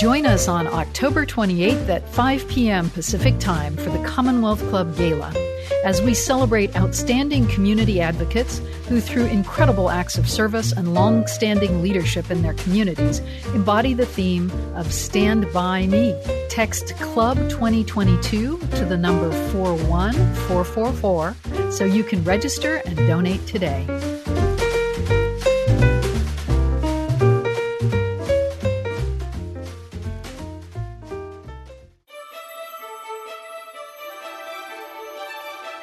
Join us on October 28th at 5 p.m. Pacific Time for the Commonwealth Club Gala as we celebrate outstanding community advocates who, through incredible acts of service and long standing leadership in their communities, embody the theme of Stand By Me. Text Club 2022 to the number 41444 so you can register and donate today.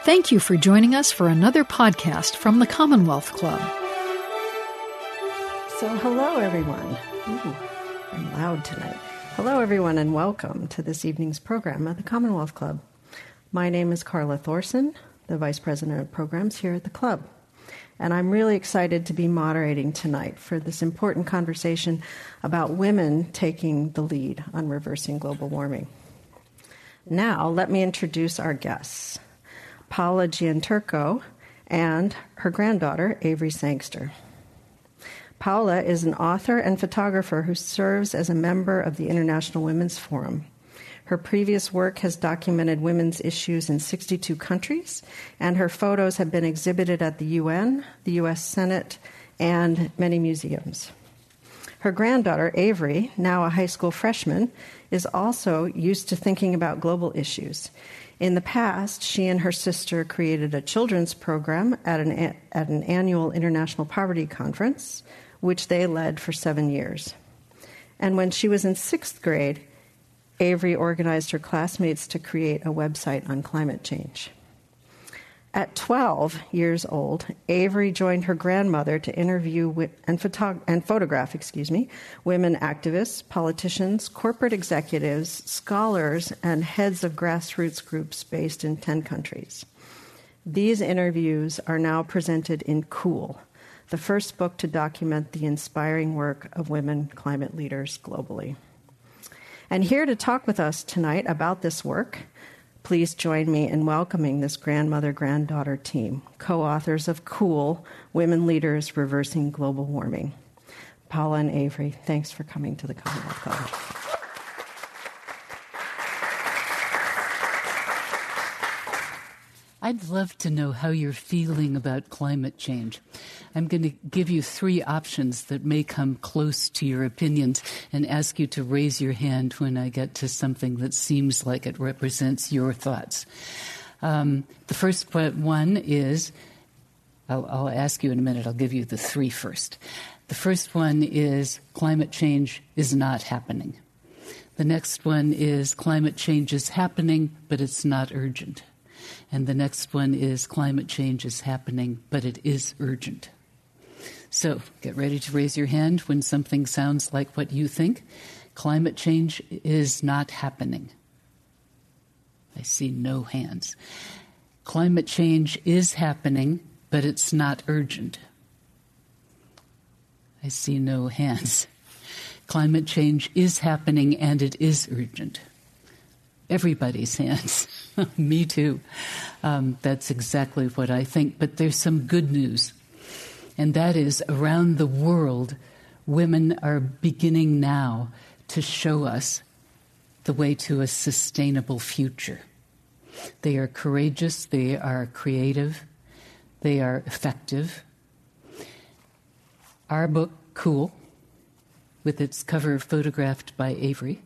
Thank you for joining us for another podcast from the Commonwealth Club. So, hello everyone. Ooh, I'm loud tonight. Hello everyone, and welcome to this evening's program at the Commonwealth Club. My name is Carla Thorson, the Vice President of Programs here at the Club. And I'm really excited to be moderating tonight for this important conversation about women taking the lead on reversing global warming. Now, let me introduce our guests. Paola Gianturco, and her granddaughter, Avery Sangster. Paola is an author and photographer who serves as a member of the International Women's Forum. Her previous work has documented women's issues in 62 countries, and her photos have been exhibited at the UN, the US Senate, and many museums. Her granddaughter, Avery, now a high school freshman, is also used to thinking about global issues in the past, she and her sister created a children's program at an, at an annual International Poverty Conference, which they led for seven years. And when she was in sixth grade, Avery organized her classmates to create a website on climate change. At 12 years old, Avery joined her grandmother to interview and, photog- and photograph, excuse me, women activists, politicians, corporate executives, scholars, and heads of grassroots groups based in 10 countries. These interviews are now presented in Cool, the first book to document the inspiring work of women climate leaders globally. And here to talk with us tonight about this work Please join me in welcoming this grandmother granddaughter team, co authors of Cool Women Leaders Reversing Global Warming. Paola and Avery, thanks for coming to the Commonwealth Club. I'd love to know how you're feeling about climate change. I'm going to give you three options that may come close to your opinions and ask you to raise your hand when I get to something that seems like it represents your thoughts. Um, the first one is I'll, I'll ask you in a minute, I'll give you the three first. The first one is climate change is not happening. The next one is climate change is happening, but it's not urgent. And the next one is climate change is happening, but it is urgent. So get ready to raise your hand when something sounds like what you think. Climate change is not happening. I see no hands. Climate change is happening, but it's not urgent. I see no hands. Climate change is happening and it is urgent everybody's hands. Me too. Um, that's exactly what I think. But there's some good news, and that is around the world, women are beginning now to show us the way to a sustainable future. They are courageous, they are creative, they are effective. Our book, Cool, with its cover photographed by Avery,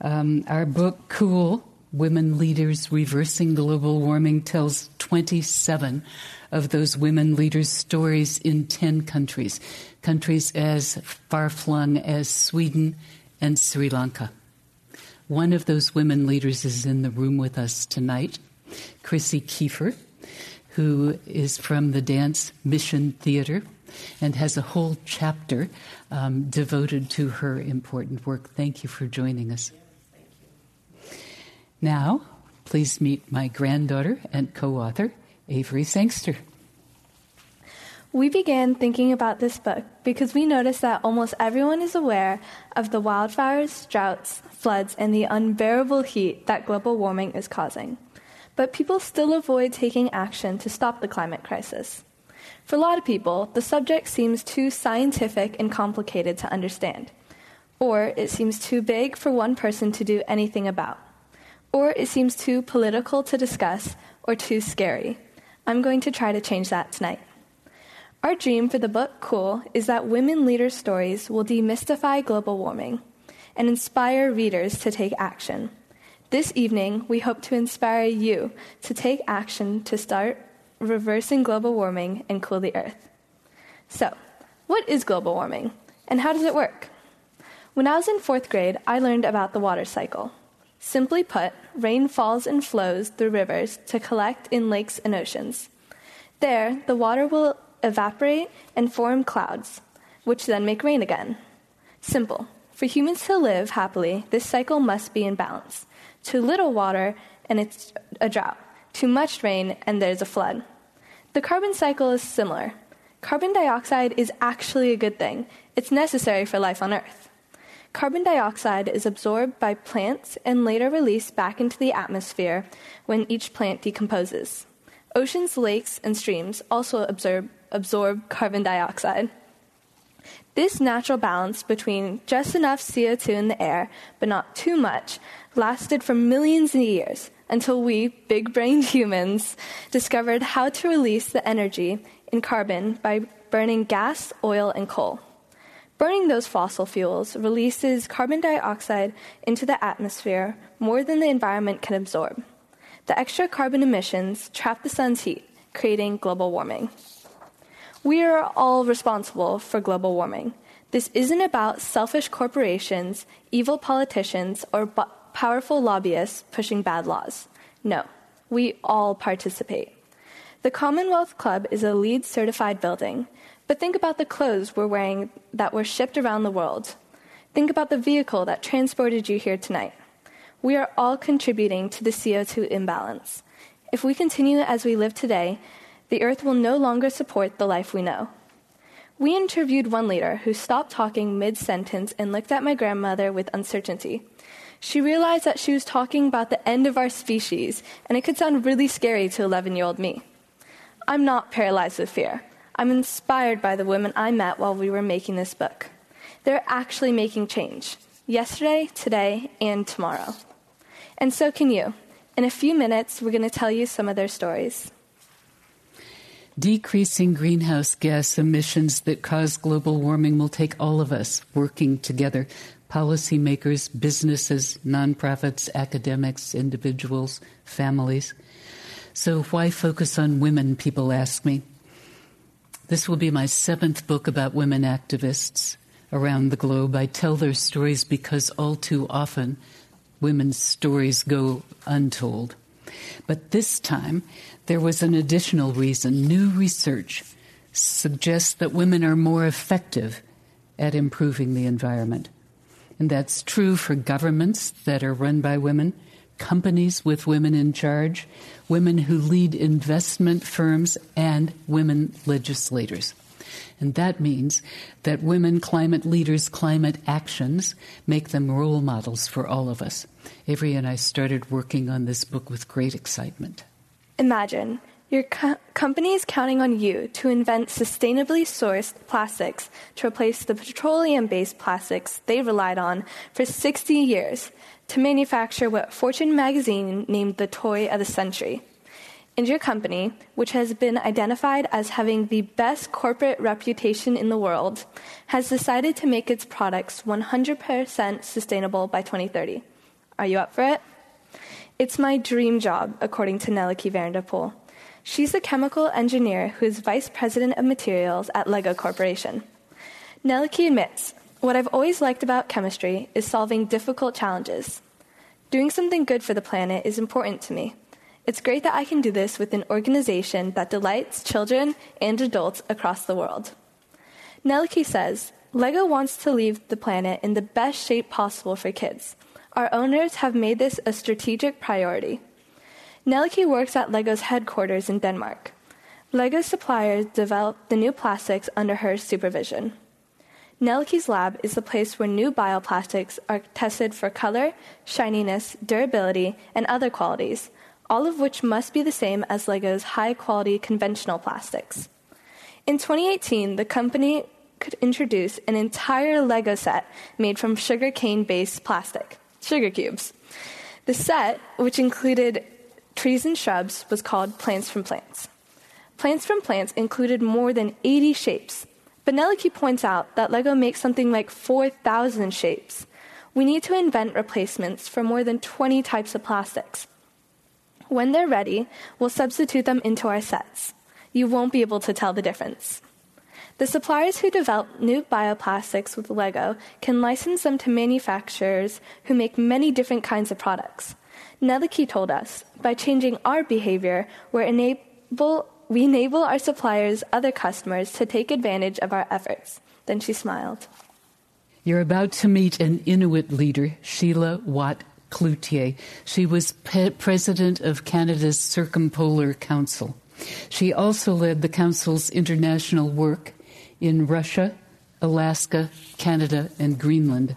um, our book, Cool Women Leaders Reversing Global Warming, tells 27 of those women leaders' stories in 10 countries, countries as far flung as Sweden and Sri Lanka. One of those women leaders is in the room with us tonight, Krissy Keefer, who is from the Dance Mission Theater and has a whole chapter um, devoted to her important work. Thank you for joining us. Now, please meet my granddaughter and co author, Avery Sangster. We began thinking about this book because we noticed that almost everyone is aware of the wildfires, droughts, floods, and the unbearable heat that global warming is causing. But people still avoid taking action to stop the climate crisis. For a lot of people, the subject seems too scientific and complicated to understand. or it seems too big for one person to do anything about, or it seems too political to discuss or too scary. I'm going to try to change that tonight. Our dream for the book Cool is that women leaders' stories will demystify global warming and inspire readers to take action. This evening, we hope to inspire you to take action to start reversing global warming and cool the earth. So, what is global warming and how does it work? When I was in fourth grade, I learned about the water cycle. Simply put, rain falls and flows through rivers to collect in lakes and oceans. There, the water will evaporate and form clouds, which then make rain again. Simple. For humans to live happily, this cycle must be in balance. Too little water, and it's a drought. Too much rain, and there's a flood. The carbon cycle is similar. Carbon dioxide is actually a good thing, it's necessary for life on Earth. Carbon dioxide is absorbed by plants and later released back into the atmosphere when each plant decomposes. Oceans, lakes, and streams also absorb, absorb carbon dioxide. This natural balance between just enough CO2 in the air, but not too much, lasted for millions of years until we, big brained humans, discovered how to release the energy in carbon by burning gas, oil, and coal. Burning those fossil fuels releases carbon dioxide into the atmosphere more than the environment can absorb. The extra carbon emissions trap the sun's heat, creating global warming. We are all responsible for global warming. This isn't about selfish corporations, evil politicians, or bu- powerful lobbyists pushing bad laws. No, we all participate. The Commonwealth Club is a LEED certified building, but think about the clothes we're wearing that were shipped around the world. Think about the vehicle that transported you here tonight. We are all contributing to the CO2 imbalance. If we continue as we live today, the earth will no longer support the life we know. We interviewed one leader who stopped talking mid sentence and looked at my grandmother with uncertainty. She realized that she was talking about the end of our species, and it could sound really scary to 11 year old me. I'm not paralyzed with fear. I'm inspired by the women I met while we were making this book. They're actually making change yesterday, today, and tomorrow. And so can you. In a few minutes, we're going to tell you some of their stories. Decreasing greenhouse gas emissions that cause global warming will take all of us working together policymakers, businesses, nonprofits, academics, individuals, families. So, why focus on women, people ask me. This will be my seventh book about women activists around the globe. I tell their stories because all too often women's stories go untold. But this time, there was an additional reason. New research suggests that women are more effective at improving the environment. And that's true for governments that are run by women, companies with women in charge, women who lead investment firms, and women legislators. And that means that women climate leaders' climate actions make them role models for all of us. Avery and I started working on this book with great excitement. Imagine your co- company is counting on you to invent sustainably sourced plastics to replace the petroleum based plastics they relied on for 60 years to manufacture what Fortune magazine named the toy of the century. And your company, which has been identified as having the best corporate reputation in the world, has decided to make its products 100% sustainable by 2030. Are you up for it? It's my dream job, according to Nelleke van der Puil. She's a chemical engineer who is vice president of materials at LEGO Corporation. Nelleke admits, What I've always liked about chemistry is solving difficult challenges. Doing something good for the planet is important to me. It's great that I can do this with an organization that delights children and adults across the world. Nelleke says, LEGO wants to leave the planet in the best shape possible for kids. Our owners have made this a strategic priority. Nelleke works at LEGO's headquarters in Denmark. LEGO suppliers develop the new plastics under her supervision. Nelleke's lab is the place where new bioplastics are tested for color, shininess, durability, and other qualities, all of which must be the same as LEGO's high quality conventional plastics. In 2018, the company could introduce an entire Lego set made from sugarcane based plastic, sugar cubes. The set, which included trees and shrubs, was called Plants from Plants. Plants from Plants included more than 80 shapes. But points out that Lego makes something like 4,000 shapes. We need to invent replacements for more than 20 types of plastics. When they're ready, we'll substitute them into our sets. You won't be able to tell the difference. The suppliers who develop new bioplastics with Lego can license them to manufacturers who make many different kinds of products. Nelleke told us, by changing our behavior, we're enable, we enable our suppliers' other customers to take advantage of our efforts. Then she smiled. You're about to meet an Inuit leader, Sheila Watt Cloutier. She was pe- president of Canada's Circumpolar Council. She also led the Council's international work in Russia, Alaska, Canada, and Greenland.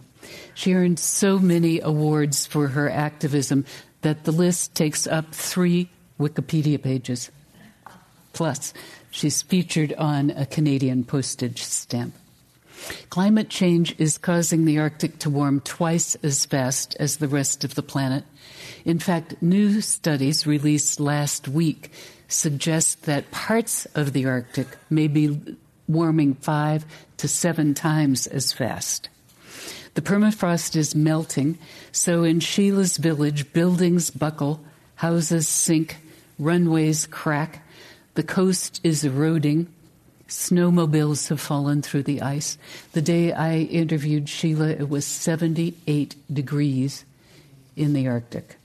She earned so many awards for her activism that the list takes up three Wikipedia pages. Plus, she's featured on a Canadian postage stamp. Climate change is causing the Arctic to warm twice as fast as the rest of the planet. In fact, new studies released last week suggest that parts of the Arctic may be warming five to seven times as fast. The permafrost is melting, so in Sheila's village, buildings buckle, houses sink, runways crack, the coast is eroding, Snowmobiles have fallen through the ice. The day I interviewed Sheila, it was 78 degrees in the Arctic.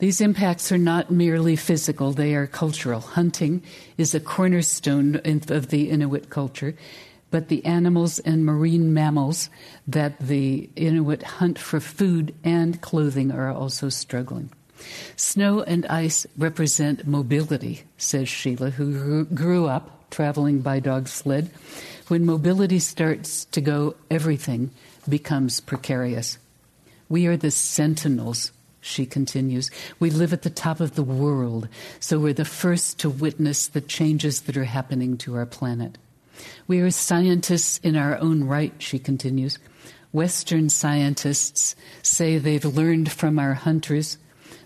These impacts are not merely physical, they are cultural. Hunting is a cornerstone of the Inuit culture, but the animals and marine mammals that the Inuit hunt for food and clothing are also struggling. Snow and ice represent mobility, says Sheila, who grew up traveling by dog sled. When mobility starts to go, everything becomes precarious. We are the sentinels, she continues. We live at the top of the world, so we're the first to witness the changes that are happening to our planet. We are scientists in our own right, she continues. Western scientists say they've learned from our hunters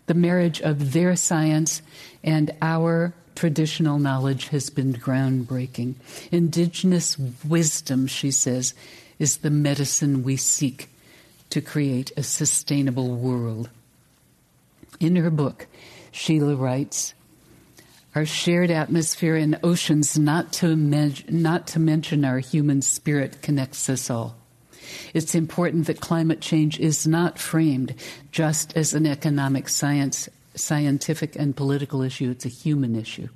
the marriage of their science and our traditional knowledge has been groundbreaking. Indigenous wisdom, she says, is the medicine we seek to create a sustainable world. In her book, Sheila writes, our shared atmosphere and oceans, not to, not to mention our human spirit, connects us all. It's important that climate change is not framed just as an economic science scientific and political issue, it's a human issue.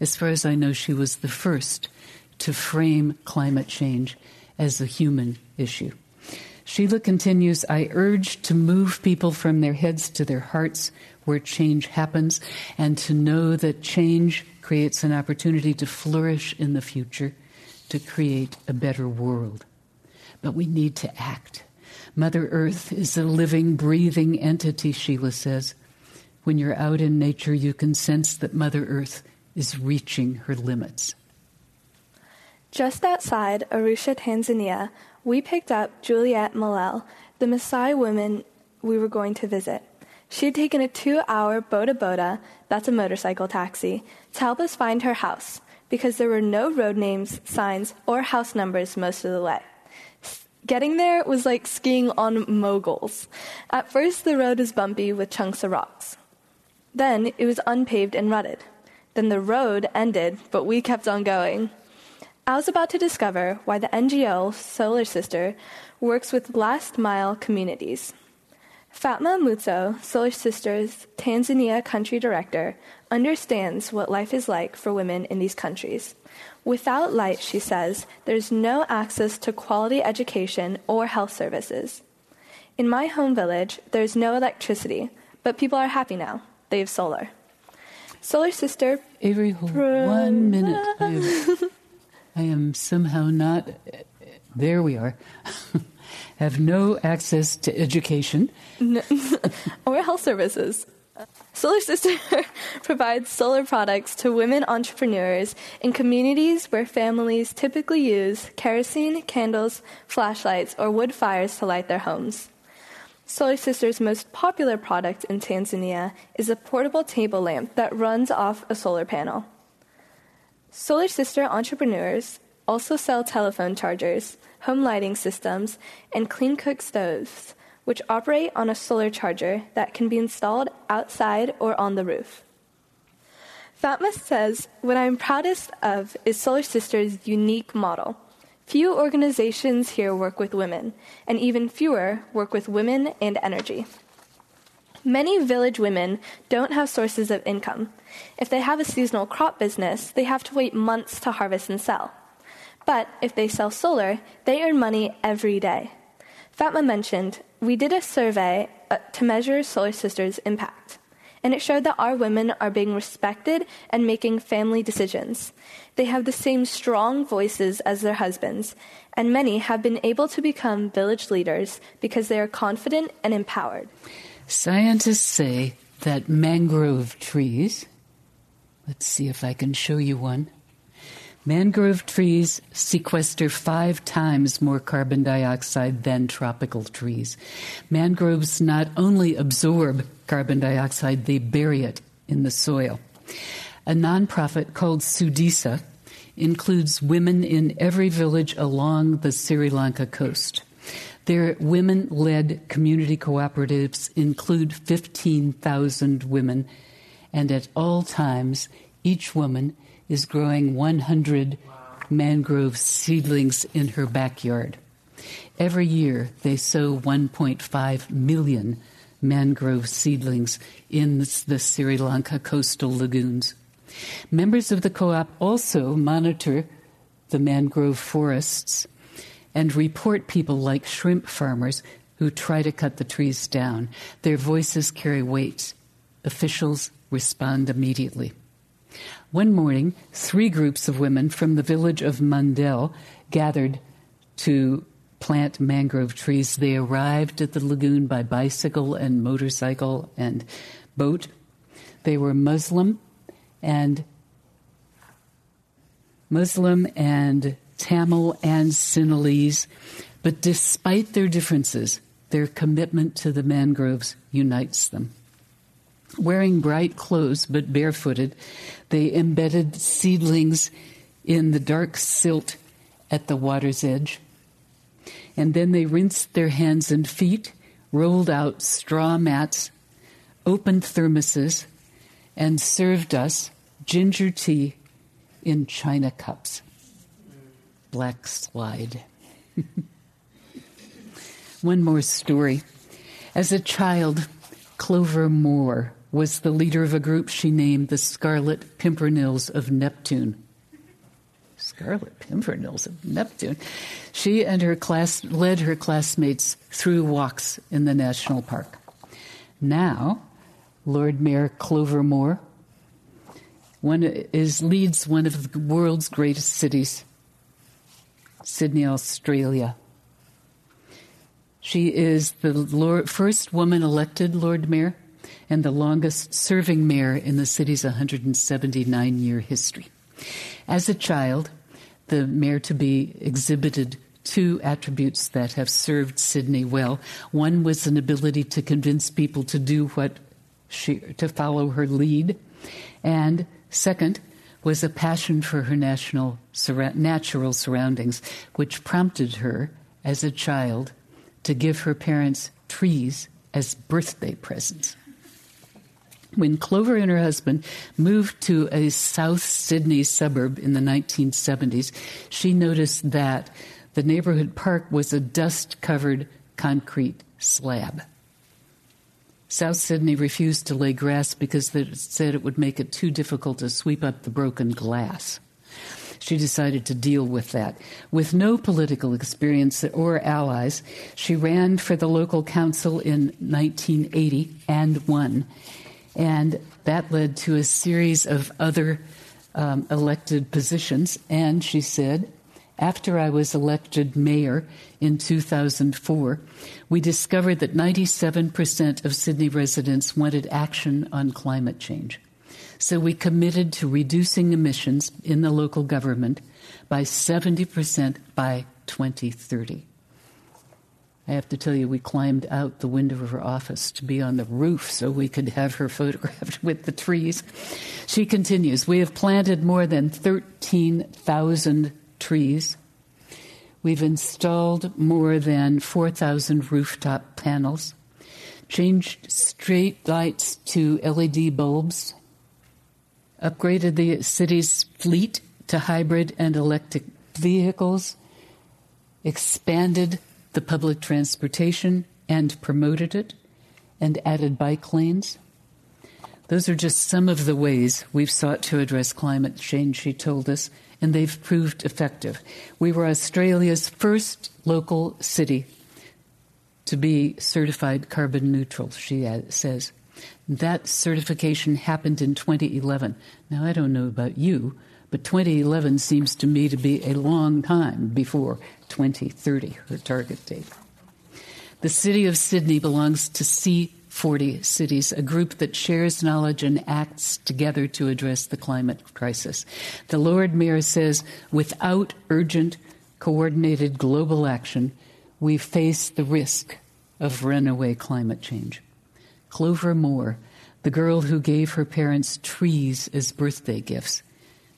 As far as I know, she was the first to frame climate change as a human issue. Sheila continues I urge to move people from their heads to their hearts where change happens and to know that change creates an opportunity to flourish in the future, to create a better world. But we need to act. Mother Earth is a living, breathing entity, Sheila says. When you're out in nature, you can sense that Mother Earth is reaching her limits. Just outside Arusha, Tanzania, we picked up Juliet Malel, the Maasai woman we were going to visit. She had taken a two hour boda boda, that's a motorcycle taxi, to help us find her house because there were no road names, signs, or house numbers most of the way. Getting there was like skiing on moguls. At first, the road was bumpy with chunks of rocks. Then it was unpaved and rutted. Then the road ended, but we kept on going. I was about to discover why the NGO Solar Sister works with last mile communities. Fatma Mutso, Solar Sister's Tanzania country director, understands what life is like for women in these countries. Without light, she says, there's no access to quality education or health services. In my home village, there's no electricity, but people are happy now. They have solar. Solar Sister. Avery, one minute. I am, I am somehow not. There we are. have no access to education no, or health services. Solar Sister provides solar products to women entrepreneurs in communities where families typically use kerosene, candles, flashlights, or wood fires to light their homes. Solar Sister's most popular product in Tanzania is a portable table lamp that runs off a solar panel. Solar Sister entrepreneurs also sell telephone chargers, home lighting systems, and clean cook stoves which operate on a solar charger that can be installed outside or on the roof. Fatma says, What I'm proudest of is Solar Sisters' unique model. Few organizations here work with women, and even fewer work with women and energy. Many village women don't have sources of income. If they have a seasonal crop business, they have to wait months to harvest and sell. But if they sell solar, they earn money every day. Fatma mentioned we did a survey uh, to measure Solar Sisters' impact, and it showed that our women are being respected and making family decisions. They have the same strong voices as their husbands, and many have been able to become village leaders because they are confident and empowered. Scientists say that mangrove trees, let's see if I can show you one Mangrove trees sequester five times more carbon dioxide than tropical trees. Mangroves not only absorb carbon dioxide, they bury it in the soil. A nonprofit called Sudeesa includes women in every village along the Sri Lanka coast. Their women led community cooperatives include 15,000 women, and at all times, each woman is growing 100 mangrove seedlings in her backyard. Every year, they sow 1.5 million mangrove seedlings in the Sri Lanka coastal lagoons. Members of the co op also monitor the mangrove forests and report people like shrimp farmers who try to cut the trees down. Their voices carry weight. Officials respond immediately. One morning, three groups of women from the village of Mandel gathered to plant mangrove trees. They arrived at the lagoon by bicycle and motorcycle and boat. They were Muslim and Muslim and Tamil and Sinhalese, but despite their differences, their commitment to the mangroves unites them. Wearing bright clothes but barefooted, they embedded seedlings in the dark silt at the water's edge. And then they rinsed their hands and feet, rolled out straw mats, opened thermoses, and served us ginger tea in china cups. Black slide. One more story. As a child, Clover Moore was the leader of a group she named the Scarlet Pimpernels of Neptune. Scarlet Pimpernels of Neptune. She and her class led her classmates through walks in the national park. Now, Lord Mayor Clover Moore one is leads one of the world's greatest cities, Sydney, Australia. She is the Lord, first woman elected Lord Mayor and the longest serving mayor in the city's 179 year history. As a child, the mayor to be exhibited two attributes that have served Sydney well. One was an ability to convince people to do what she, to follow her lead. And second was a passion for her national, natural surroundings, which prompted her as a child to give her parents trees as birthday presents. When Clover and her husband moved to a South Sydney suburb in the 1970s, she noticed that the neighborhood park was a dust covered concrete slab. South Sydney refused to lay grass because it said it would make it too difficult to sweep up the broken glass. She decided to deal with that. With no political experience or allies, she ran for the local council in 1980 and won. And that led to a series of other um, elected positions. And she said, After I was elected mayor in 2004, we discovered that 97% of Sydney residents wanted action on climate change. So we committed to reducing emissions in the local government by 70% by 2030. I have to tell you, we climbed out the window of her office to be on the roof so we could have her photographed with the trees. She continues We have planted more than 13,000 trees. We've installed more than 4,000 rooftop panels, changed street lights to LED bulbs, upgraded the city's fleet to hybrid and electric vehicles, expanded the public transportation and promoted it, and added bike lanes. Those are just some of the ways we've sought to address climate change, she told us, and they've proved effective. We were Australia's first local city to be certified carbon neutral, she says. That certification happened in 2011. Now, I don't know about you, but 2011 seems to me to be a long time before 2030, her target date. The city of Sydney belongs to C40 Cities, a group that shares knowledge and acts together to address the climate crisis. The Lord Mayor says without urgent, coordinated global action, we face the risk of runaway climate change. Clover Moore, the girl who gave her parents trees as birthday gifts,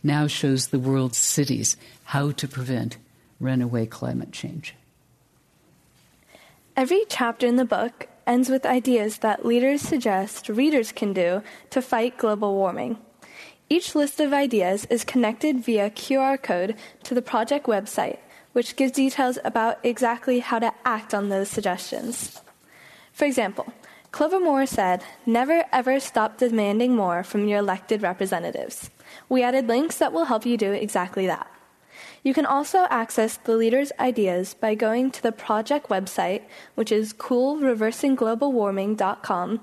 now shows the world's cities how to prevent runaway climate change. Every chapter in the book ends with ideas that leaders suggest readers can do to fight global warming. Each list of ideas is connected via QR code to the project website, which gives details about exactly how to act on those suggestions. For example, Clover Moore said, Never ever stop demanding more from your elected representatives. We added links that will help you do exactly that. You can also access the leaders' ideas by going to the project website, which is coolreversingglobalwarming.com.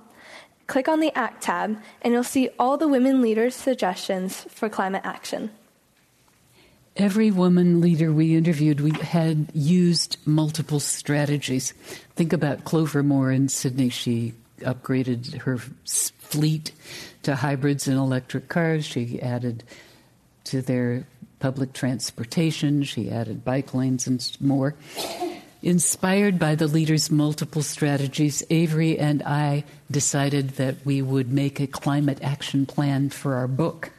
Click on the ACT tab, and you'll see all the women leaders' suggestions for climate action. Every woman leader we interviewed we had used multiple strategies. Think about Clover Moore in Sydney. She upgraded her fleet to hybrids and electric cars. She added to their public transportation. She added bike lanes and more. Inspired by the leader's multiple strategies, Avery and I decided that we would make a climate action plan for our book.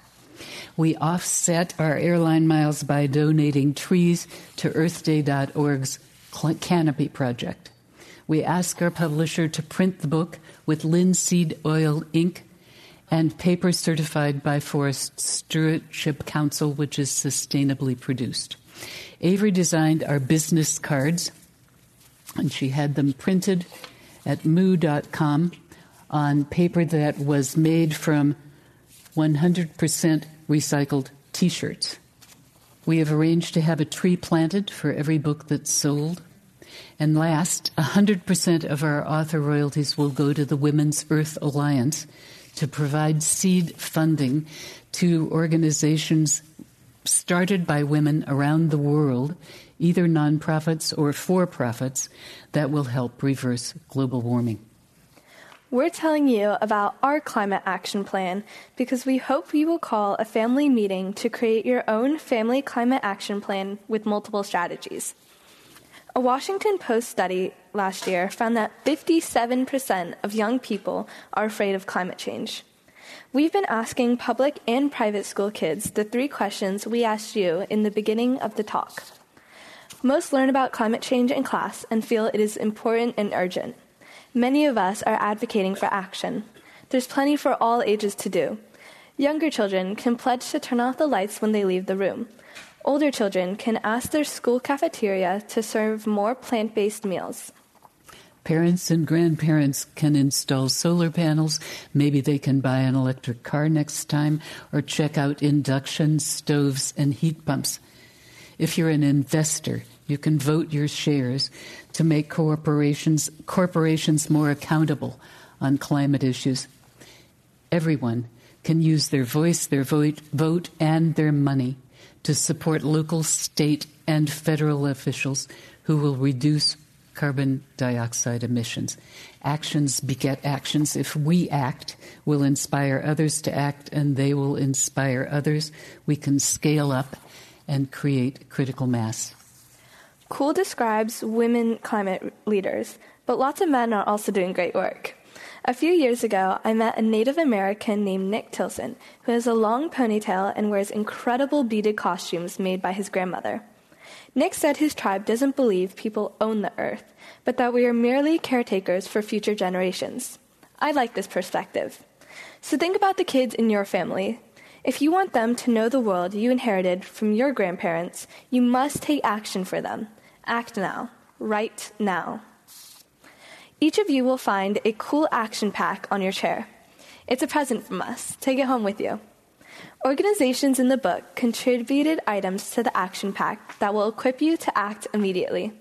We offset our airline miles by donating trees to EarthDay.org's Canopy Project. We asked our publisher to print the book with linseed oil ink and paper certified by Forest Stewardship Council, which is sustainably produced. Avery designed our business cards, and she had them printed at moo.com on paper that was made from 100% recycled t shirts. We have arranged to have a tree planted for every book that's sold. And last, 100% of our author royalties will go to the Women's Earth Alliance to provide seed funding to organizations started by women around the world, either nonprofits or for profits, that will help reverse global warming. We're telling you about our climate action plan because we hope you will call a family meeting to create your own family climate action plan with multiple strategies. A Washington Post study last year found that 57% of young people are afraid of climate change. We've been asking public and private school kids the three questions we asked you in the beginning of the talk. Most learn about climate change in class and feel it is important and urgent. Many of us are advocating for action. There's plenty for all ages to do. Younger children can pledge to turn off the lights when they leave the room. Older children can ask their school cafeteria to serve more plant based meals. Parents and grandparents can install solar panels. Maybe they can buy an electric car next time or check out induction stoves and heat pumps. If you're an investor, you can vote your shares to make corporations, corporations more accountable on climate issues. Everyone can use their voice, their vote, vote and their money to support local, state, and federal officials who will reduce carbon dioxide emissions. Actions beget actions. If we act, we'll inspire others to act, and they will inspire others. We can scale up and create critical mass. Cool describes women climate leaders, but lots of men are also doing great work. A few years ago, I met a Native American named Nick Tilsen, who has a long ponytail and wears incredible beaded costumes made by his grandmother. Nick said his tribe doesn't believe people own the earth, but that we are merely caretakers for future generations. I like this perspective. So think about the kids in your family. If you want them to know the world you inherited from your grandparents, you must take action for them. Act now. Right now. Each of you will find a cool action pack on your chair. It's a present from us. Take it home with you. Organizations in the book contributed items to the action pack that will equip you to act immediately.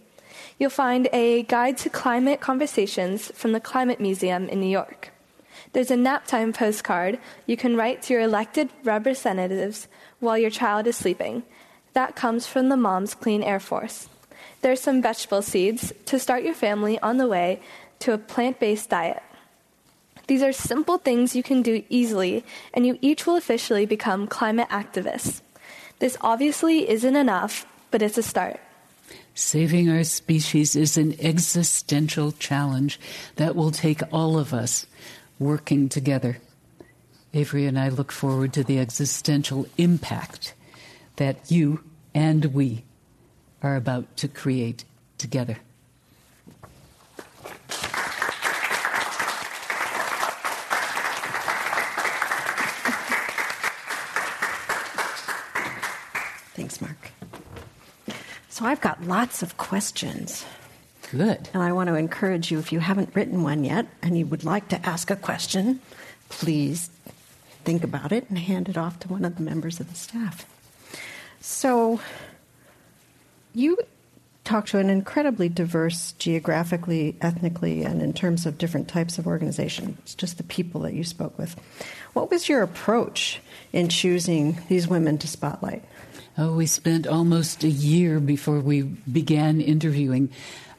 You'll find a guide to climate conversations from the Climate Museum in New York. There's a naptime postcard you can write to your elected representatives while your child is sleeping. That comes from the Mom's Clean Air Force. There's some vegetable seeds to start your family on the way to a plant based diet. These are simple things you can do easily, and you each will officially become climate activists. This obviously isn't enough, but it's a start. Saving our species is an existential challenge that will take all of us working together. Avery and I look forward to the existential impact that you and we are about to create together. So I've got lots of questions. Good. And I want to encourage you if you haven't written one yet and you would like to ask a question, please think about it and hand it off to one of the members of the staff. So, you talk to an incredibly diverse geographically, ethnically, and in terms of different types of organizations, it's just the people that you spoke with. What was your approach in choosing these women to spotlight? Oh, we spent almost a year before we began interviewing,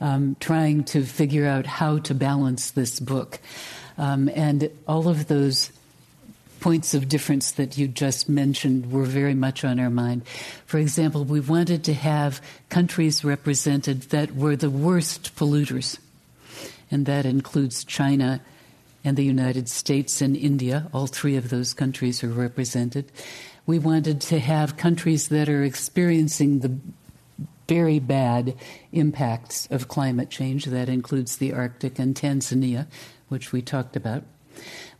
um, trying to figure out how to balance this book. Um, and all of those points of difference that you just mentioned were very much on our mind. For example, we wanted to have countries represented that were the worst polluters, and that includes China and the United States and India. All three of those countries are represented we wanted to have countries that are experiencing the very bad impacts of climate change. That includes the Arctic and Tanzania, which we talked about.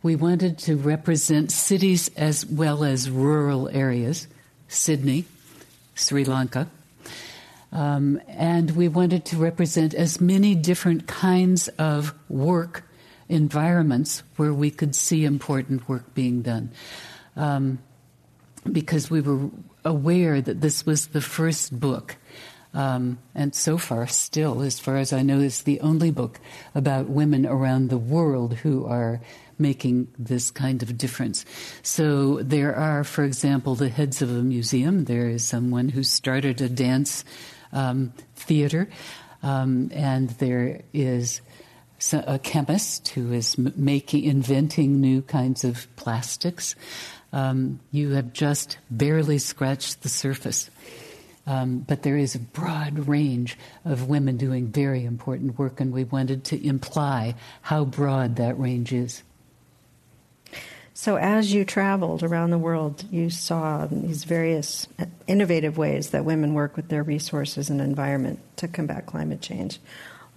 We wanted to represent cities as well as rural areas, Sydney, Sri Lanka. Um, and we wanted to represent as many different kinds of work environments where we could see important work being done. Um, because we were aware that this was the first book, um, and so far, still, as far as I know, is the only book about women around the world who are making this kind of difference. So there are, for example, the heads of a museum. There is someone who started a dance um, theater, um, and there is a chemist who is making, inventing new kinds of plastics um, you have just barely scratched the surface. Um, but there is a broad range of women doing very important work, and we wanted to imply how broad that range is. So, as you traveled around the world, you saw these various innovative ways that women work with their resources and environment to combat climate change.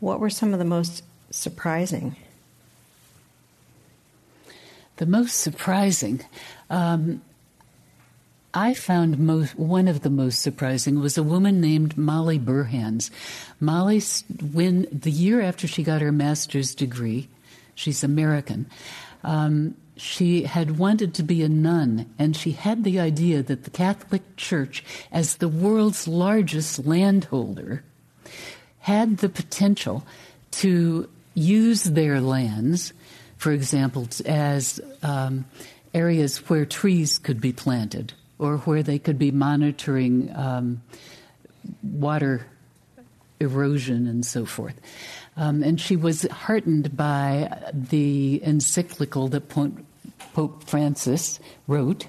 What were some of the most surprising? The most surprising. Um, I found most, one of the most surprising was a woman named Molly Burhans. Molly, when the year after she got her master's degree, she's American. Um, she had wanted to be a nun, and she had the idea that the Catholic Church, as the world's largest landholder, had the potential to use their lands, for example, as um, areas where trees could be planted or where they could be monitoring um, water erosion and so forth. Um, and she was heartened by the encyclical that Pope Francis wrote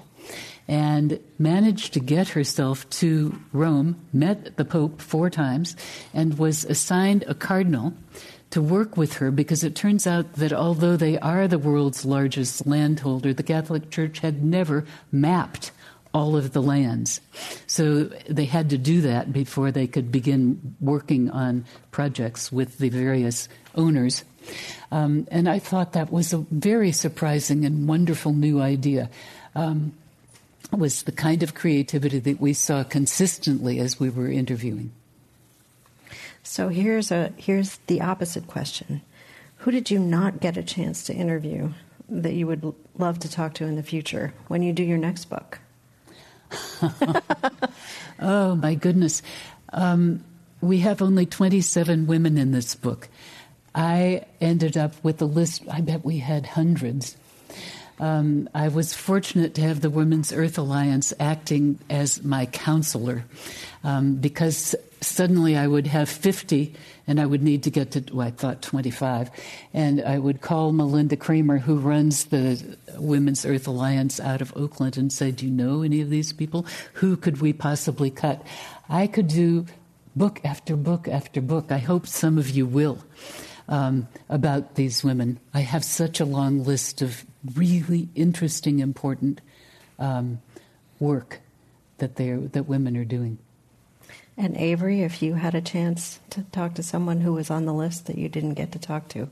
and managed to get herself to Rome, met the Pope four times, and was assigned a cardinal to work with her because it turns out that although they are the world's largest landholder, the Catholic Church had never mapped all of the lands. So they had to do that before they could begin working on projects with the various owners. Um, and I thought that was a very surprising and wonderful new idea. Um, was the kind of creativity that we saw consistently as we were interviewing. So here's a here's the opposite question. Who did you not get a chance to interview that you would love to talk to in the future when you do your next book? oh my goodness. Um, we have only 27 women in this book. I ended up with a list, I bet we had hundreds. Um, I was fortunate to have the Women's Earth Alliance acting as my counselor um, because suddenly I would have 50 and I would need to get to, well, I thought 25. And I would call Melinda Kramer, who runs the Women's Earth Alliance out of Oakland, and say, Do you know any of these people? Who could we possibly cut? I could do book after book after book. I hope some of you will. Um, about these women. I have such a long list of really interesting, important um, work that that women are doing. And Avery, if you had a chance to talk to someone who was on the list that you didn't get to talk to,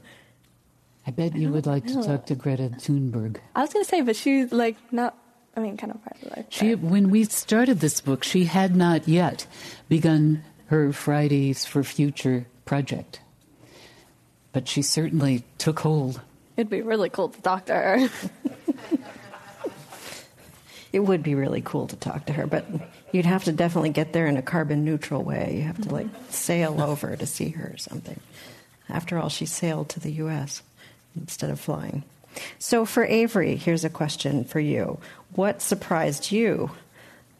I bet you would like to talk to Greta Thunberg. I was going to say, but she's like not. I mean, kind of part of life. She, when we started this book, she had not yet begun her Fridays for Future project, but she certainly took hold. It'd be really cool to talk to her. it would be really cool to talk to her, but you'd have to definitely get there in a carbon neutral way. You have to like sail over to see her or something. After all, she sailed to the U.S. instead of flying. So for Avery, here's a question for you. What surprised you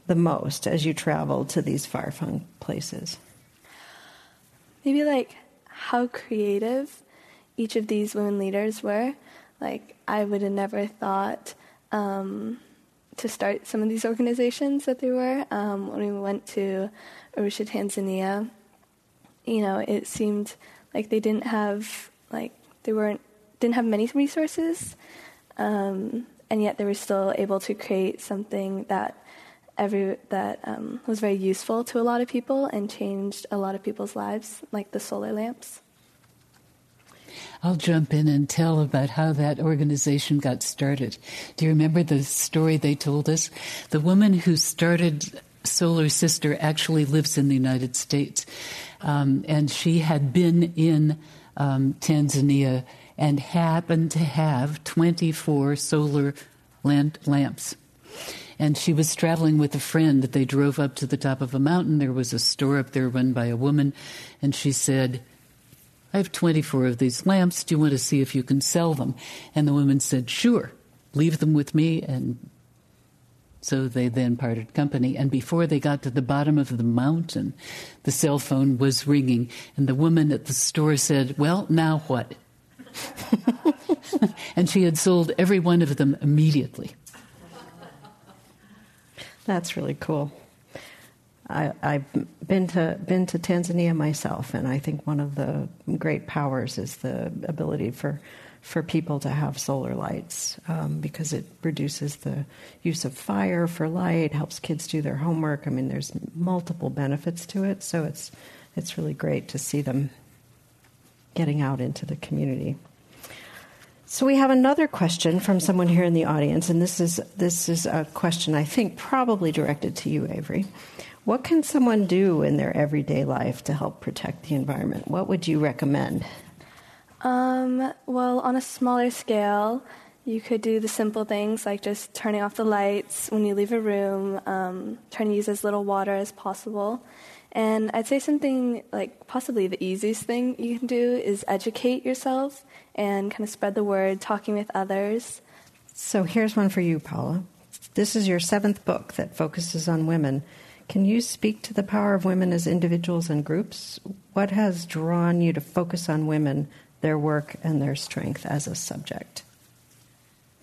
the most as you traveled to these far flung places? Maybe like how creative each of these women leaders were. Like, I would have never thought um, to start some of these organizations that they were. Um, when we went to Arusha, Tanzania, you know, it seemed like they didn't have like they weren't didn't have many resources, um, and yet they were still able to create something that every that um, was very useful to a lot of people and changed a lot of people's lives, like the solar lamps. I'll jump in and tell about how that organization got started. Do you remember the story they told us? The woman who started Solar Sister actually lives in the United States. Um, and she had been in um, Tanzania and happened to have 24 solar lamps. And she was traveling with a friend. They drove up to the top of a mountain. There was a store up there run by a woman. And she said, I have 24 of these lamps. Do you want to see if you can sell them? And the woman said, Sure, leave them with me. And so they then parted company. And before they got to the bottom of the mountain, the cell phone was ringing. And the woman at the store said, Well, now what? and she had sold every one of them immediately. That's really cool. I, have been to been to Tanzania myself, and I think one of the great powers is the ability for for people to have solar lights um, because it reduces the use of fire for light, helps kids do their homework. I mean, there's multiple benefits to it, so it's it's really great to see them getting out into the community. So we have another question from someone here in the audience, and this is this is a question I think probably directed to you, Avery. What can someone do in their everyday life to help protect the environment? What would you recommend? Um, well, on a smaller scale, you could do the simple things like just turning off the lights when you leave a room, um, trying to use as little water as possible. And I'd say something like possibly the easiest thing you can do is educate yourself and kind of spread the word, talking with others. So here's one for you, Paola. This is your seventh book that focuses on women. Can you speak to the power of women as individuals and groups? What has drawn you to focus on women, their work, and their strength as a subject?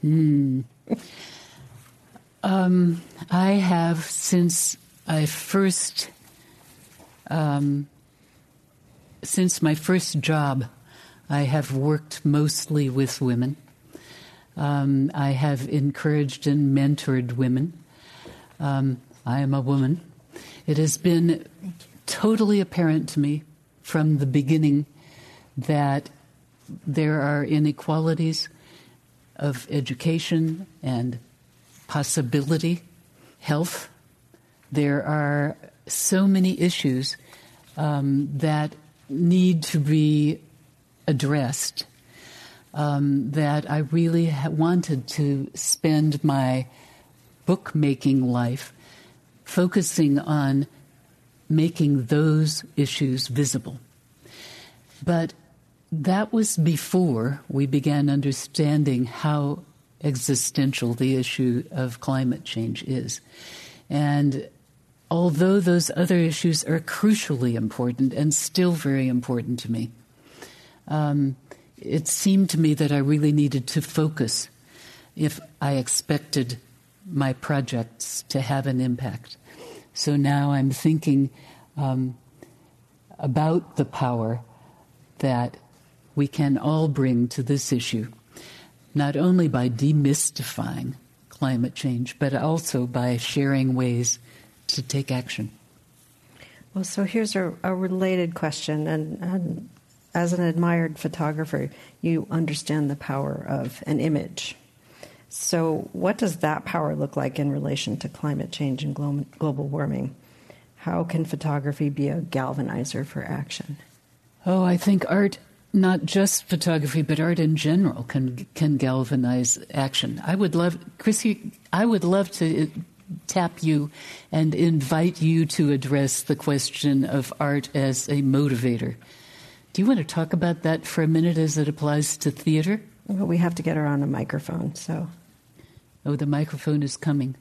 Hmm. um, I have, since I first, um, since my first job, I have worked mostly with women. Um, I have encouraged and mentored women. Um, I am a woman. It has been totally apparent to me from the beginning that there are inequalities of education and possibility, health. There are so many issues um, that need to be addressed um, that I really ha- wanted to spend my bookmaking life focusing on making those issues visible. But that was before we began understanding how existential the issue of climate change is. And although those other issues are crucially important and still very important to me, um, it seemed to me that I really needed to focus if I expected my projects to have an impact. So now I'm thinking um, about the power that we can all bring to this issue, not only by demystifying climate change, but also by sharing ways to take action. Well, so here's a, a related question, and, and as an admired photographer, you understand the power of an image. So, what does that power look like in relation to climate change and global warming? How can photography be a galvanizer for action? Oh, I think art, not just photography, but art in general, can can galvanize action. I would love, Krissy, I would love to uh, tap you and invite you to address the question of art as a motivator. Do you want to talk about that for a minute as it applies to theater? Well, we have to get her on a microphone, so. Oh, the microphone is coming.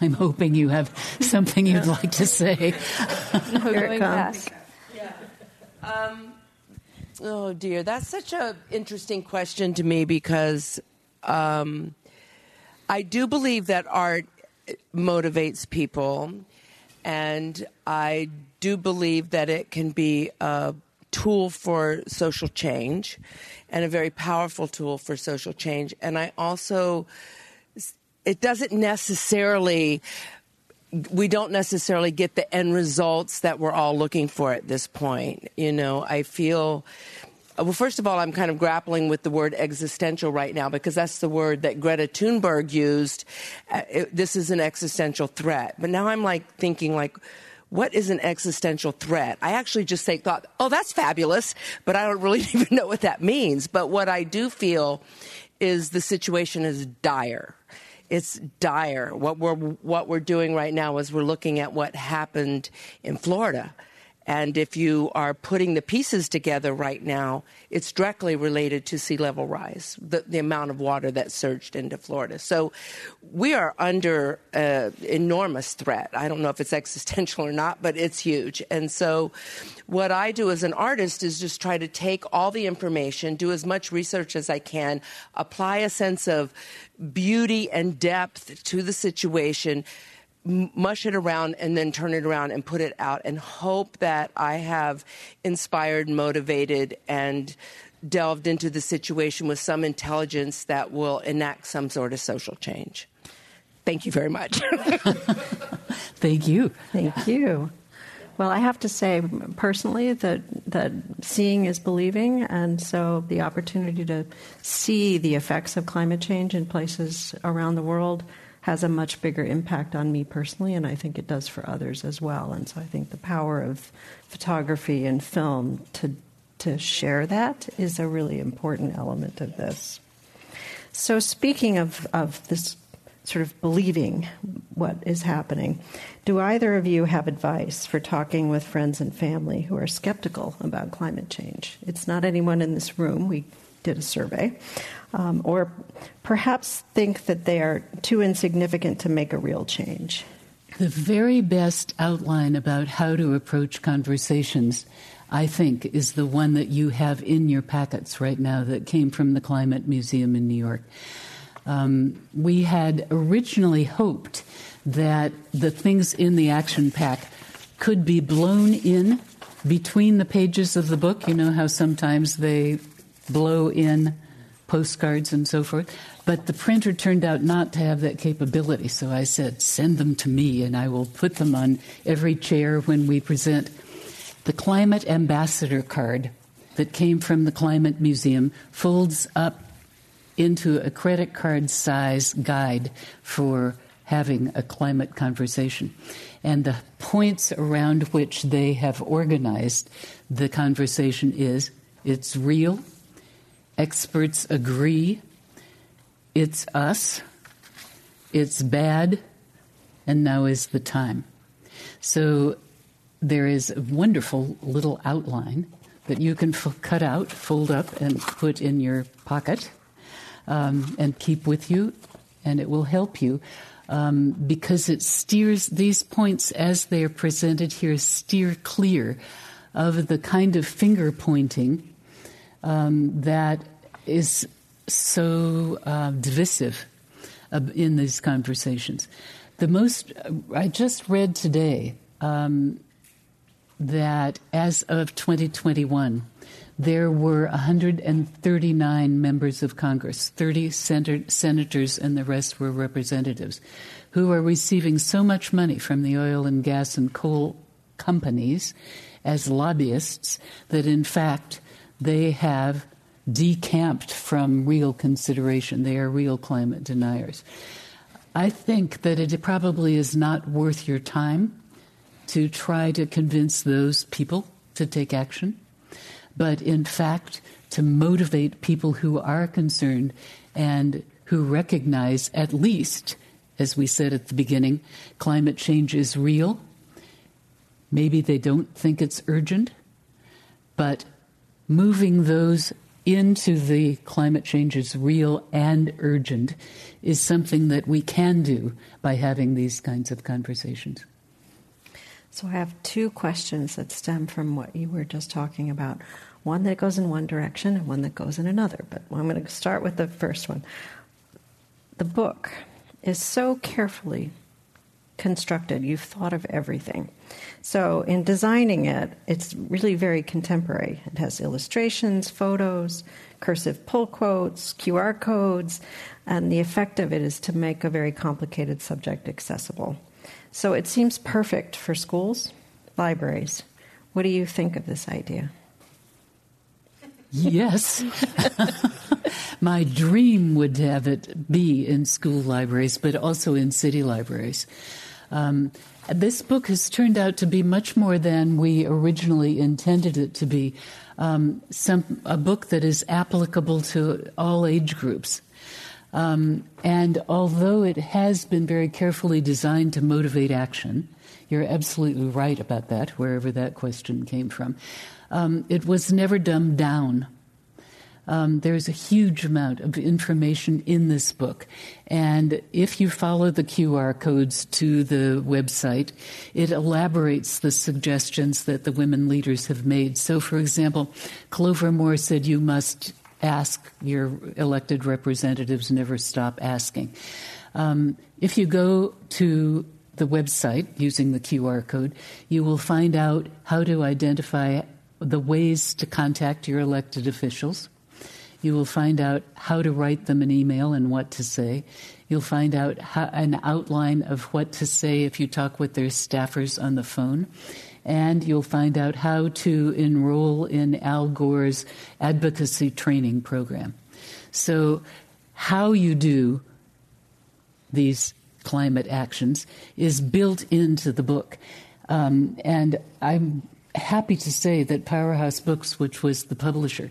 I'm hoping you have something you'd like to say. no, Here it comes. Yeah. Um, oh dear, that's such an interesting question to me because um, I do believe that art motivates people, and I do believe that it can be a tool for social change and a very powerful tool for social change. And I also it doesn't necessarily we don't necessarily get the end results that we're all looking for at this point. You know, I feel well, first of all, I'm kind of grappling with the word existential right now because that's the word that Greta Thunberg used. Uh, it, this is an existential threat. But now I'm like thinking like, what is an existential threat? I actually just say, thought, oh, that's fabulous, but I don't really even know what that means. But what I do feel is the situation is dire it's dire. What we're what we're doing right now is we're looking at what happened in Florida. And if you are putting the pieces together right now, it's directly related to sea level rise, the, the amount of water that surged into Florida. So we are under uh, enormous threat. I don't know if it's existential or not, but it's huge. And so what I do as an artist is just try to take all the information, do as much research as I can, apply a sense of beauty and depth to the situation, mush it around, and then turn it around and put it out, and hope that I have inspired, motivated, and delved into the situation with some intelligence that will enact some sort of social change. Thank you very much. Thank you. Thank you. Well, I have to say personally that that seeing is believing, and so the opportunity to see the effects of climate change in places around the world has a much bigger impact on me personally, and I think it does for others as well. And so I think the power of photography and film to to share that is a really important element of this. So speaking of, of this sort of believing what is happening. Do either of you have advice for talking with friends and family who are skeptical about climate change? It's not anyone in this room. We did a survey. Um, or perhaps think that they are too insignificant to make a real change. The very best outline about how to approach conversations, I think, is the one that you have in your packets right now that came from the Climate Museum in New York. Um, we had originally hoped that the things in the action pack could be blown in between the pages of the book. You know how sometimes they blow in postcards and so forth. But the printer turned out not to have that capability. So I said, send them to me and I will put them on every chair when we present. The Climate Ambassador card that came from the Climate Museum folds up into a credit card size guide for having a climate conversation. And the points around which they have organized the conversation is it's real, experts agree, it's us, it's bad, and now is the time. So there is a wonderful little outline that you can f- cut out, fold up, and put in your pocket um, and keep with you, and it will help you. Um, because it steers these points as they are presented here steer clear of the kind of finger pointing um, that is so uh, divisive uh, in these conversations. The most, I just read today um, that as of 2021, there were 139 members of Congress, 30 senators, and the rest were representatives, who are receiving so much money from the oil and gas and coal companies as lobbyists that, in fact, they have decamped from real consideration. They are real climate deniers. I think that it probably is not worth your time to try to convince those people to take action, but in fact, to motivate people who are concerned and who recognize, at least, as we said at the beginning, climate change is real. Maybe they don't think it's urgent, but moving those into the climate change is real and urgent is something that we can do by having these kinds of conversations. So, I have two questions that stem from what you were just talking about one that goes in one direction and one that goes in another. But I'm going to start with the first one. The book is so carefully constructed, you've thought of everything. So, in designing it, it's really very contemporary. It has illustrations, photos, cursive pull quotes, QR codes, and the effect of it is to make a very complicated subject accessible. So, it seems perfect for schools, libraries. What do you think of this idea? Yes. My dream would have it be in school libraries, but also in city libraries. Um, this book has turned out to be much more than we originally intended it to be. Um, some, a book that is applicable to all age groups. Um, and although it has been very carefully designed to motivate action, you're absolutely right about that, wherever that question came from. Um, it was never dumbed down um, there's a huge amount of information in this book. And if you follow the QR codes to the website, it elaborates the suggestions that the women leaders have made. So, for example, Clover Moore said you must ask your elected representatives, never stop asking. Um, if you go to the website using the QR code, you will find out how to identify the ways to contact your elected officials. You will find out how to write them an email and what to say. You'll find out how, an outline of what to say if you talk with their staffers on the phone. And you'll find out how to enroll in Al Gore's advocacy training program. So, how you do these climate actions is built into the book. Um, and I'm happy to say that Powerhouse Books, which was the publisher,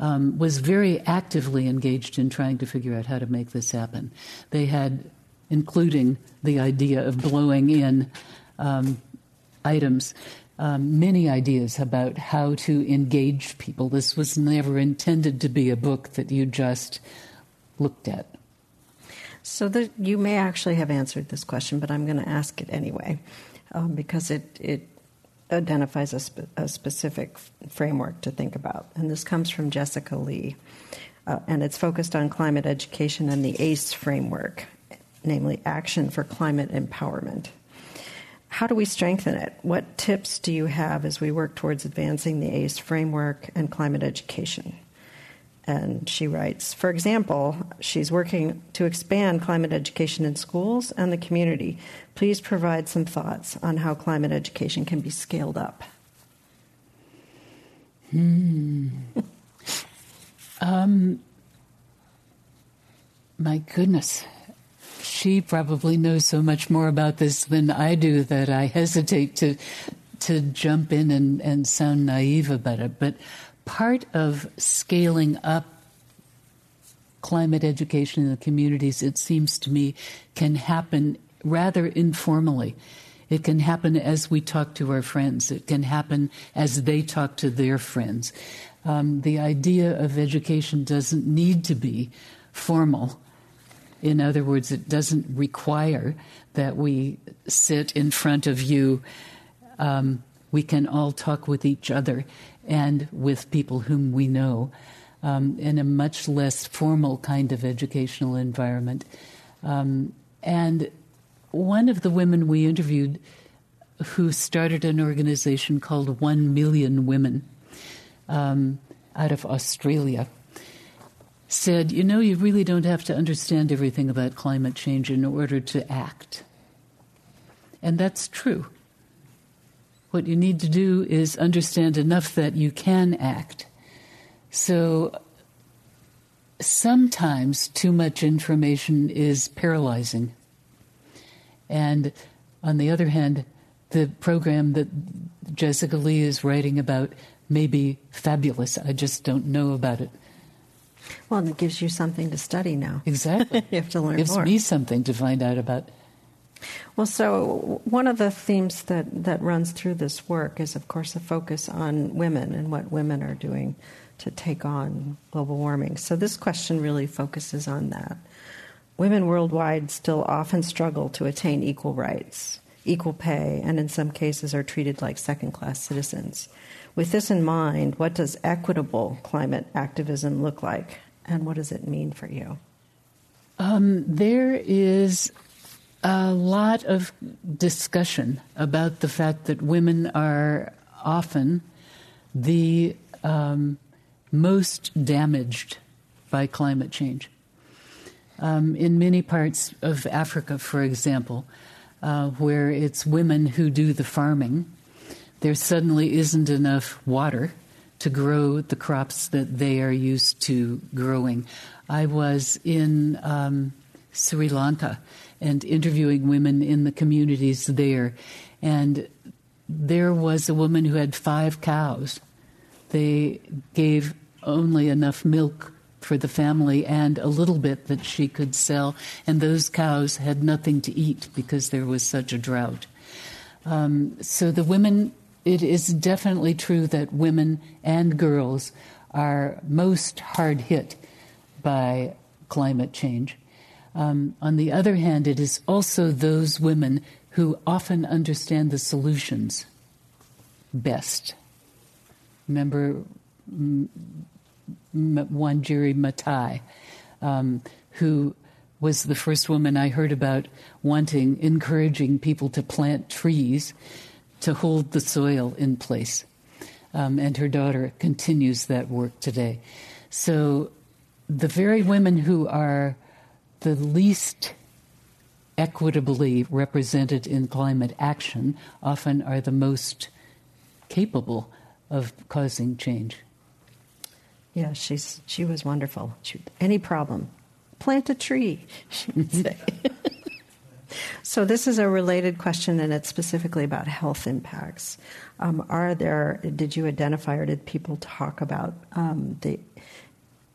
um, was very actively engaged in trying to figure out how to make this happen. They had, including the idea of blowing in um, items, um, many ideas about how to engage people. This was never intended to be a book that you just looked at. So the, you may actually have answered this question, but I'm going to ask it anyway um, because it, it identifies a, spe- a, specific framework to think about. And this comes from Jessica Lee, uh, and it's focused on climate education and the ACE framework, namely Action for Climate Empowerment. How do we strengthen it? What tips do you have as we work towards advancing the ACE framework and climate education? And she writes, for example, she's working to expand climate education in schools and the community. Please provide some thoughts on how climate education can be scaled up. Hmm. um, my goodness. She probably knows so much more about this than I do that I hesitate to to jump in and, and sound naive about it. But part of scaling up climate education in the communities, it seems to me, can happen rather informally. It can happen as we talk to our friends. It can happen as they talk to their friends. Um, the idea of education doesn't need to be formal. In other words, it doesn't require that we sit in front of you. Um, we can all talk with each other and with people whom we know um, in a much less formal kind of educational environment. Um, and one of the women we interviewed who started an organization called One Million Women um, out of Australia said, You know, you really don't have to understand everything about climate change in order to act. And that's true. What you need to do is understand enough that you can act. So sometimes too much information is paralyzing. And on the other hand, the program that Jessica Lee is writing about may be fabulous. I just don't know about it. Well, it gives you something to study now. Exactly. you have to learn it gives more. me something to find out about. Well, so one of the themes that, that runs through this work is, of course, a focus on women and what women are doing to take on global warming. So this question really focuses on that. Women worldwide still often struggle to attain equal rights, equal pay, and in some cases are treated like second class citizens. With this in mind, what does equitable climate activism look like, and what does it mean for you? Um, there is a lot of discussion about the fact that women are often the um, most damaged by climate change. Um, in many parts of Africa, for example, uh, where it's women who do the farming, there suddenly isn't enough water to grow the crops that they are used to growing. I was in um, Sri Lanka and interviewing women in the communities there. And there was a woman who had five cows. They gave only enough milk for the family and a little bit that she could sell, and those cows had nothing to eat because there was such a drought. Um, so the women, it is definitely true that women and girls are most hard hit by climate change. Um, on the other hand, it is also those women who often understand the solutions best. Remember M- Wangari Maathai, um, who was the first woman I heard about wanting, encouraging people to plant trees to hold the soil in place. Um, and her daughter continues that work today. So the very women who are the least equitably represented in climate action often are the most capable of causing change. Yeah, she's she was wonderful. She, any problem, plant a tree. She would say. so this is a related question, and it's specifically about health impacts. Um, are there? Did you identify or did people talk about um, the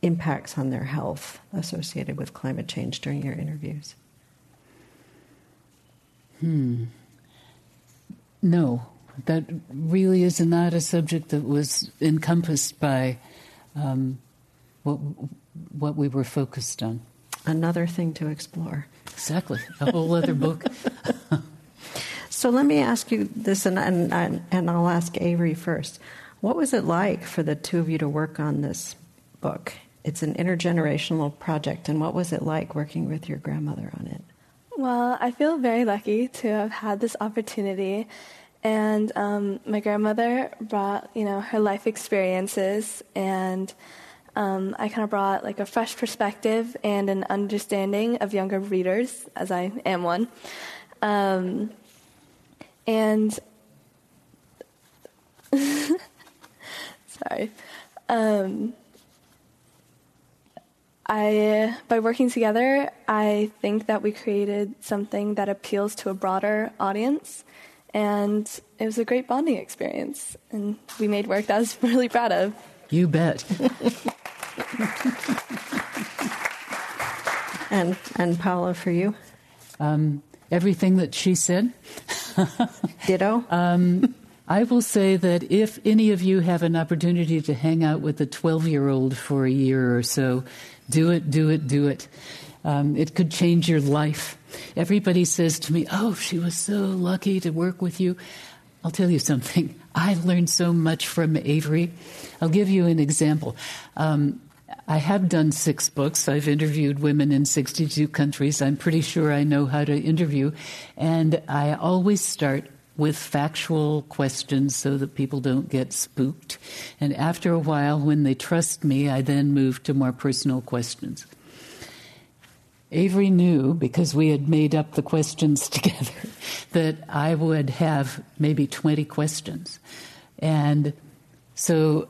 impacts on their health associated with climate change during your interviews? Hmm. No, that really is not a subject that was encompassed by um, what what we were focused on. another thing to explore. Exactly, a whole other book. so let me ask you this, and, and, and I'll ask Avery first. What was it like for the two of you to work on this book? It's an intergenerational project, and what was it like working with your grandmother on it? Well, I feel very lucky to have had this opportunity. And um, my grandmother brought, you know, her life experiences, and um, I kind of brought like a fresh perspective and an understanding of younger readers, as I am one. Um, and sorry. Um, I, by working together, I think that we created something that appeals to a broader audience, and it was a great bonding experience. And we made work that I was really proud of. You bet. and and Paola, for you, um, everything that she said. Ditto. Um, I will say that if any of you have an opportunity to hang out with a 12 year old for a year or so, do it, do it, do it. Um, it could change your life. Everybody says to me, Oh, she was so lucky to work with you. I'll tell you something. I learned so much from Avery. I'll give you an example. Um, I have done six books. I've interviewed women in 62 countries. I'm pretty sure I know how to interview. And I always start with factual questions so that people don't get spooked. And after a while, when they trust me, I then move to more personal questions. Avery knew, because we had made up the questions together, that I would have maybe 20 questions. And so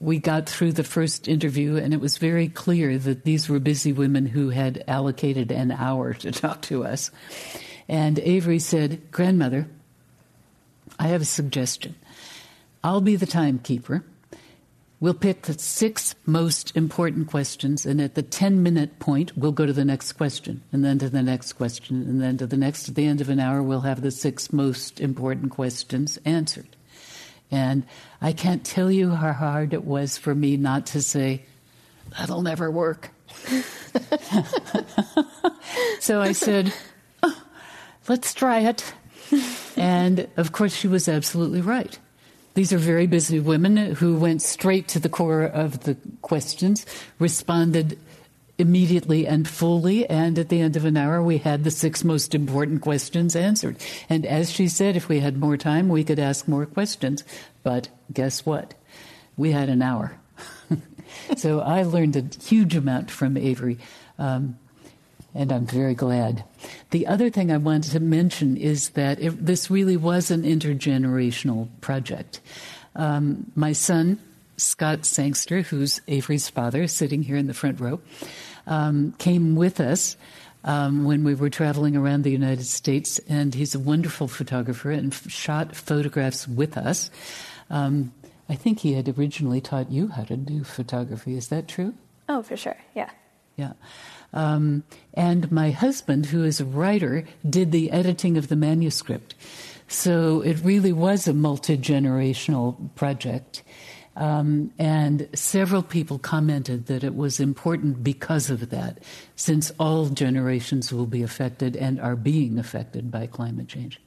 we got through the first interview, and it was very clear that these were busy women who had allocated an hour to talk to us. And Avery said, Grandmother, I have a suggestion. I'll be the timekeeper. We'll pick the six most important questions, and at the 10 minute point, we'll go to the next question, and then to the next question, and then to the next. At the end of an hour, we'll have the six most important questions answered. And I can't tell you how hard it was for me not to say, that'll never work. so I said, oh, let's try it. And of course, she was absolutely right. These are very busy women who went straight to the core of the questions, responded immediately and fully, and at the end of an hour, we had the six most important questions answered. And as she said, if we had more time, we could ask more questions. But guess what? We had an hour. so I learned a huge amount from Avery. Um, and I'm very glad. The other thing I wanted to mention is that it, this really was an intergenerational project. Um, my son, Scott Sangster, who's Avery's father, sitting here in the front row, um, came with us um, when we were traveling around the United States, and he's a wonderful photographer and f- shot photographs with us. Um, I think he had originally taught you how to do photography. Is that true? Oh, for sure. Yeah. Yeah. Um, and my husband, who is a writer, did the editing of the manuscript. So it really was a multi generational project. Um, and several people commented that it was important because of that, since all generations will be affected and are being affected by climate change.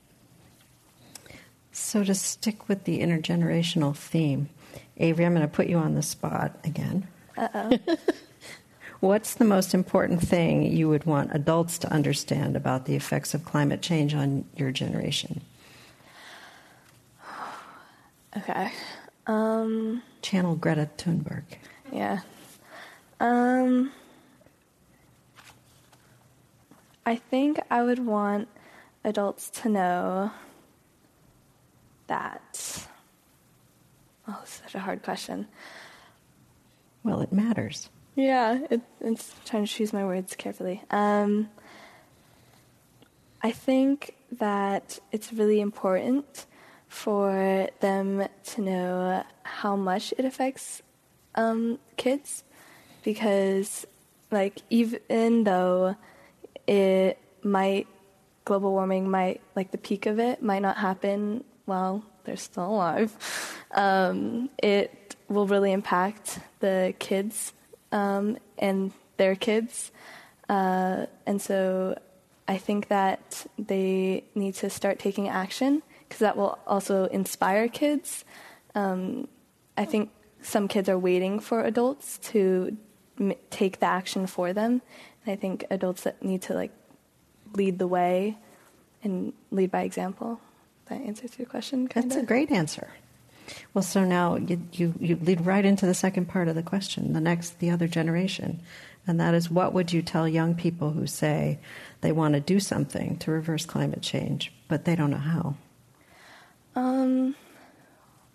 So, to stick with the intergenerational theme, Avery, I'm going to put you on the spot again. What's the most important thing you would want adults to understand about the effects of climate change on your generation? Okay. Um, Channel Greta Thunberg. Yeah. Um, I think I would want adults to know that. Oh, such a hard question. Well, it matters. Yeah, it, it's trying to choose my words carefully. Um, I think that it's really important for them to know how much it affects um, kids because, like, even though it might, global warming might, like, the peak of it might not happen while they're still alive, um, it will really impact the kids um, and their kids. Uh, and so I think that they need to start taking action because that will also inspire kids. Um, I think some kids are waiting for adults to m- take the action for them, and I think adults that need to like lead the way and lead by example. That answers your question. Kinda. That's a great answer. Well, so now you, you, you lead right into the second part of the question, the next, the other generation. And that is what would you tell young people who say they want to do something to reverse climate change, but they don't know how? Um,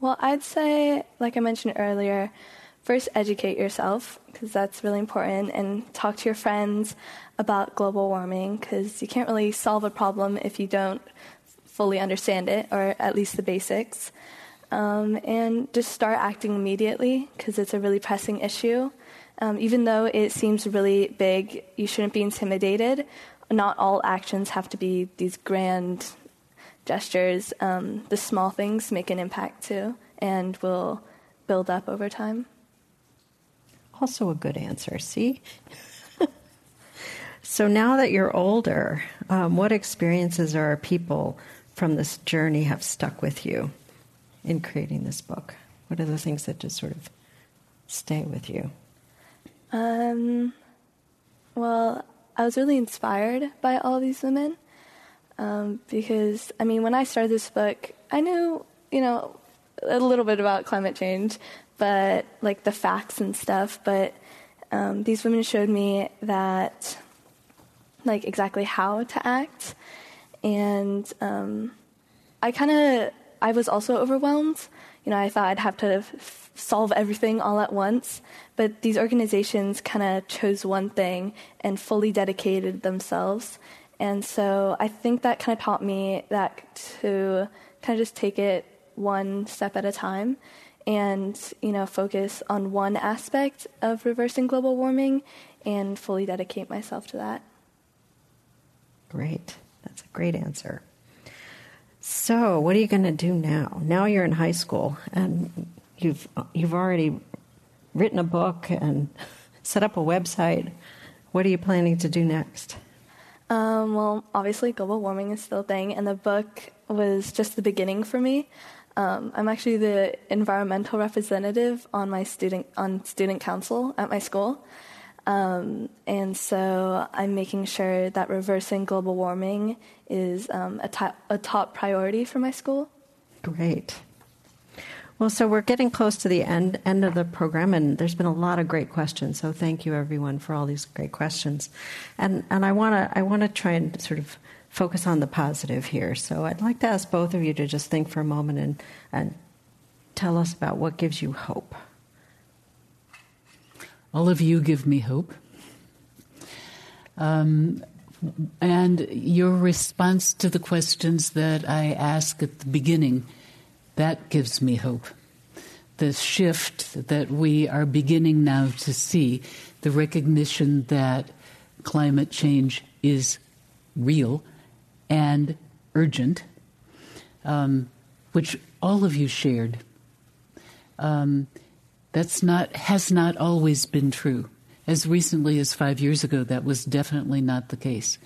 well, I'd say, like I mentioned earlier, first educate yourself because that's really important and talk to your friends about global warming because you can't really solve a problem if you don't fully understand it or at least the basics. Um, and just start acting immediately because it's a really pressing issue. Um, even though it seems really big, you shouldn't be intimidated. Not all actions have to be these grand gestures. Um, the small things make an impact too and will build up over time. Also, a good answer. See? so, now that you're older, um, what experiences or people from this journey have stuck with you in creating this book? What are the things that just sort of stay with you? Um, well, I was really inspired by all these women um, because, I mean, when I started this book, I knew, you know, a little bit about climate change, but like the facts and stuff. But um, these women showed me that, like, exactly how to act. And um, I kind of, I was also overwhelmed. You know, I thought I'd have to f- solve everything all at once. But these organizations kind of chose one thing and fully dedicated themselves. And so I think that kind of taught me that to kind of just take it one step at a time and you know focus on one aspect of reversing global warming and fully dedicate myself to that great that's a great answer so what are you going to do now? Now you're in high school and you've you've already written a book and set up a website. What are you planning to do next? Um, well obviously global warming is still a thing and the book was just the beginning for me. Um, I'm actually the environmental representative on my student on student council at my school, um, and so I'm making sure that reversing global warming is um, a, top, a top priority for my school. Great. Well, so we're getting close to the end end of the program, and there's been a lot of great questions. So thank you, everyone, for all these great questions. And and I want to I want to try and sort of focus on the positive here. So I'd like to ask both of you to just think for a moment and, and tell us about what gives you hope. All of you give me hope. Um, and your response to the questions that I ask at the beginning, that gives me hope. The shift that we are beginning now to see, the recognition that climate change is real and urgent, um, which all of you shared. Um, that's not has not always been true. As recently as five years ago, that was definitely not the case.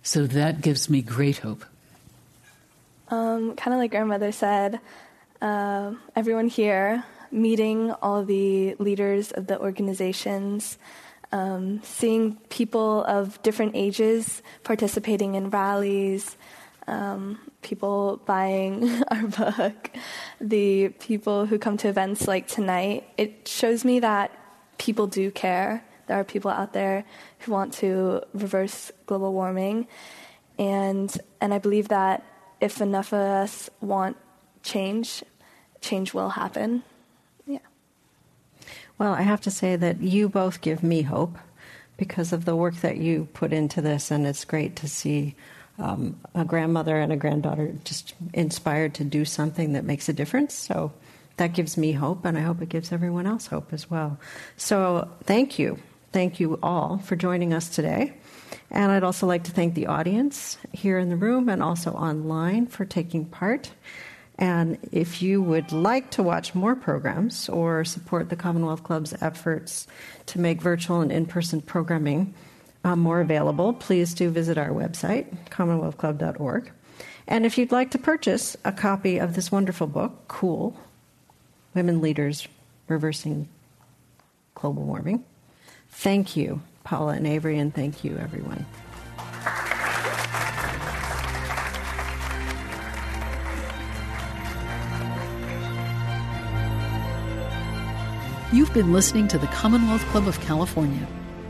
So that gives me great hope. Um, kind of like grandmother said, uh, everyone here meeting all the leaders of the organizations um, seeing people of different ages participating in rallies, um, people buying our book, the people who come to events like tonight, it shows me that people do care. There are people out there who want to reverse global warming, and and I believe that if enough of us want change, change will happen. Yeah. Well, I have to say that you both give me hope because of the work that you put into this, and it's great to see um, a grandmother and a granddaughter just inspired to do something that makes a difference. So that gives me hope, and I hope it gives everyone else hope as well. So thank you. Thank you all for joining us today. And I'd also like to thank the audience here in the room and also online for taking part. And if you would like to watch more programs or support the Commonwealth Club's efforts to make virtual and in person programming uh, more available, please do visit our website, commonwealthclub.org. And if you'd like to purchase a copy of this wonderful book, Cool Women Leaders Reversing Global Warming, thank you, Paola and Avery, and thank you, everyone. You've been listening to the Commonwealth Club of California.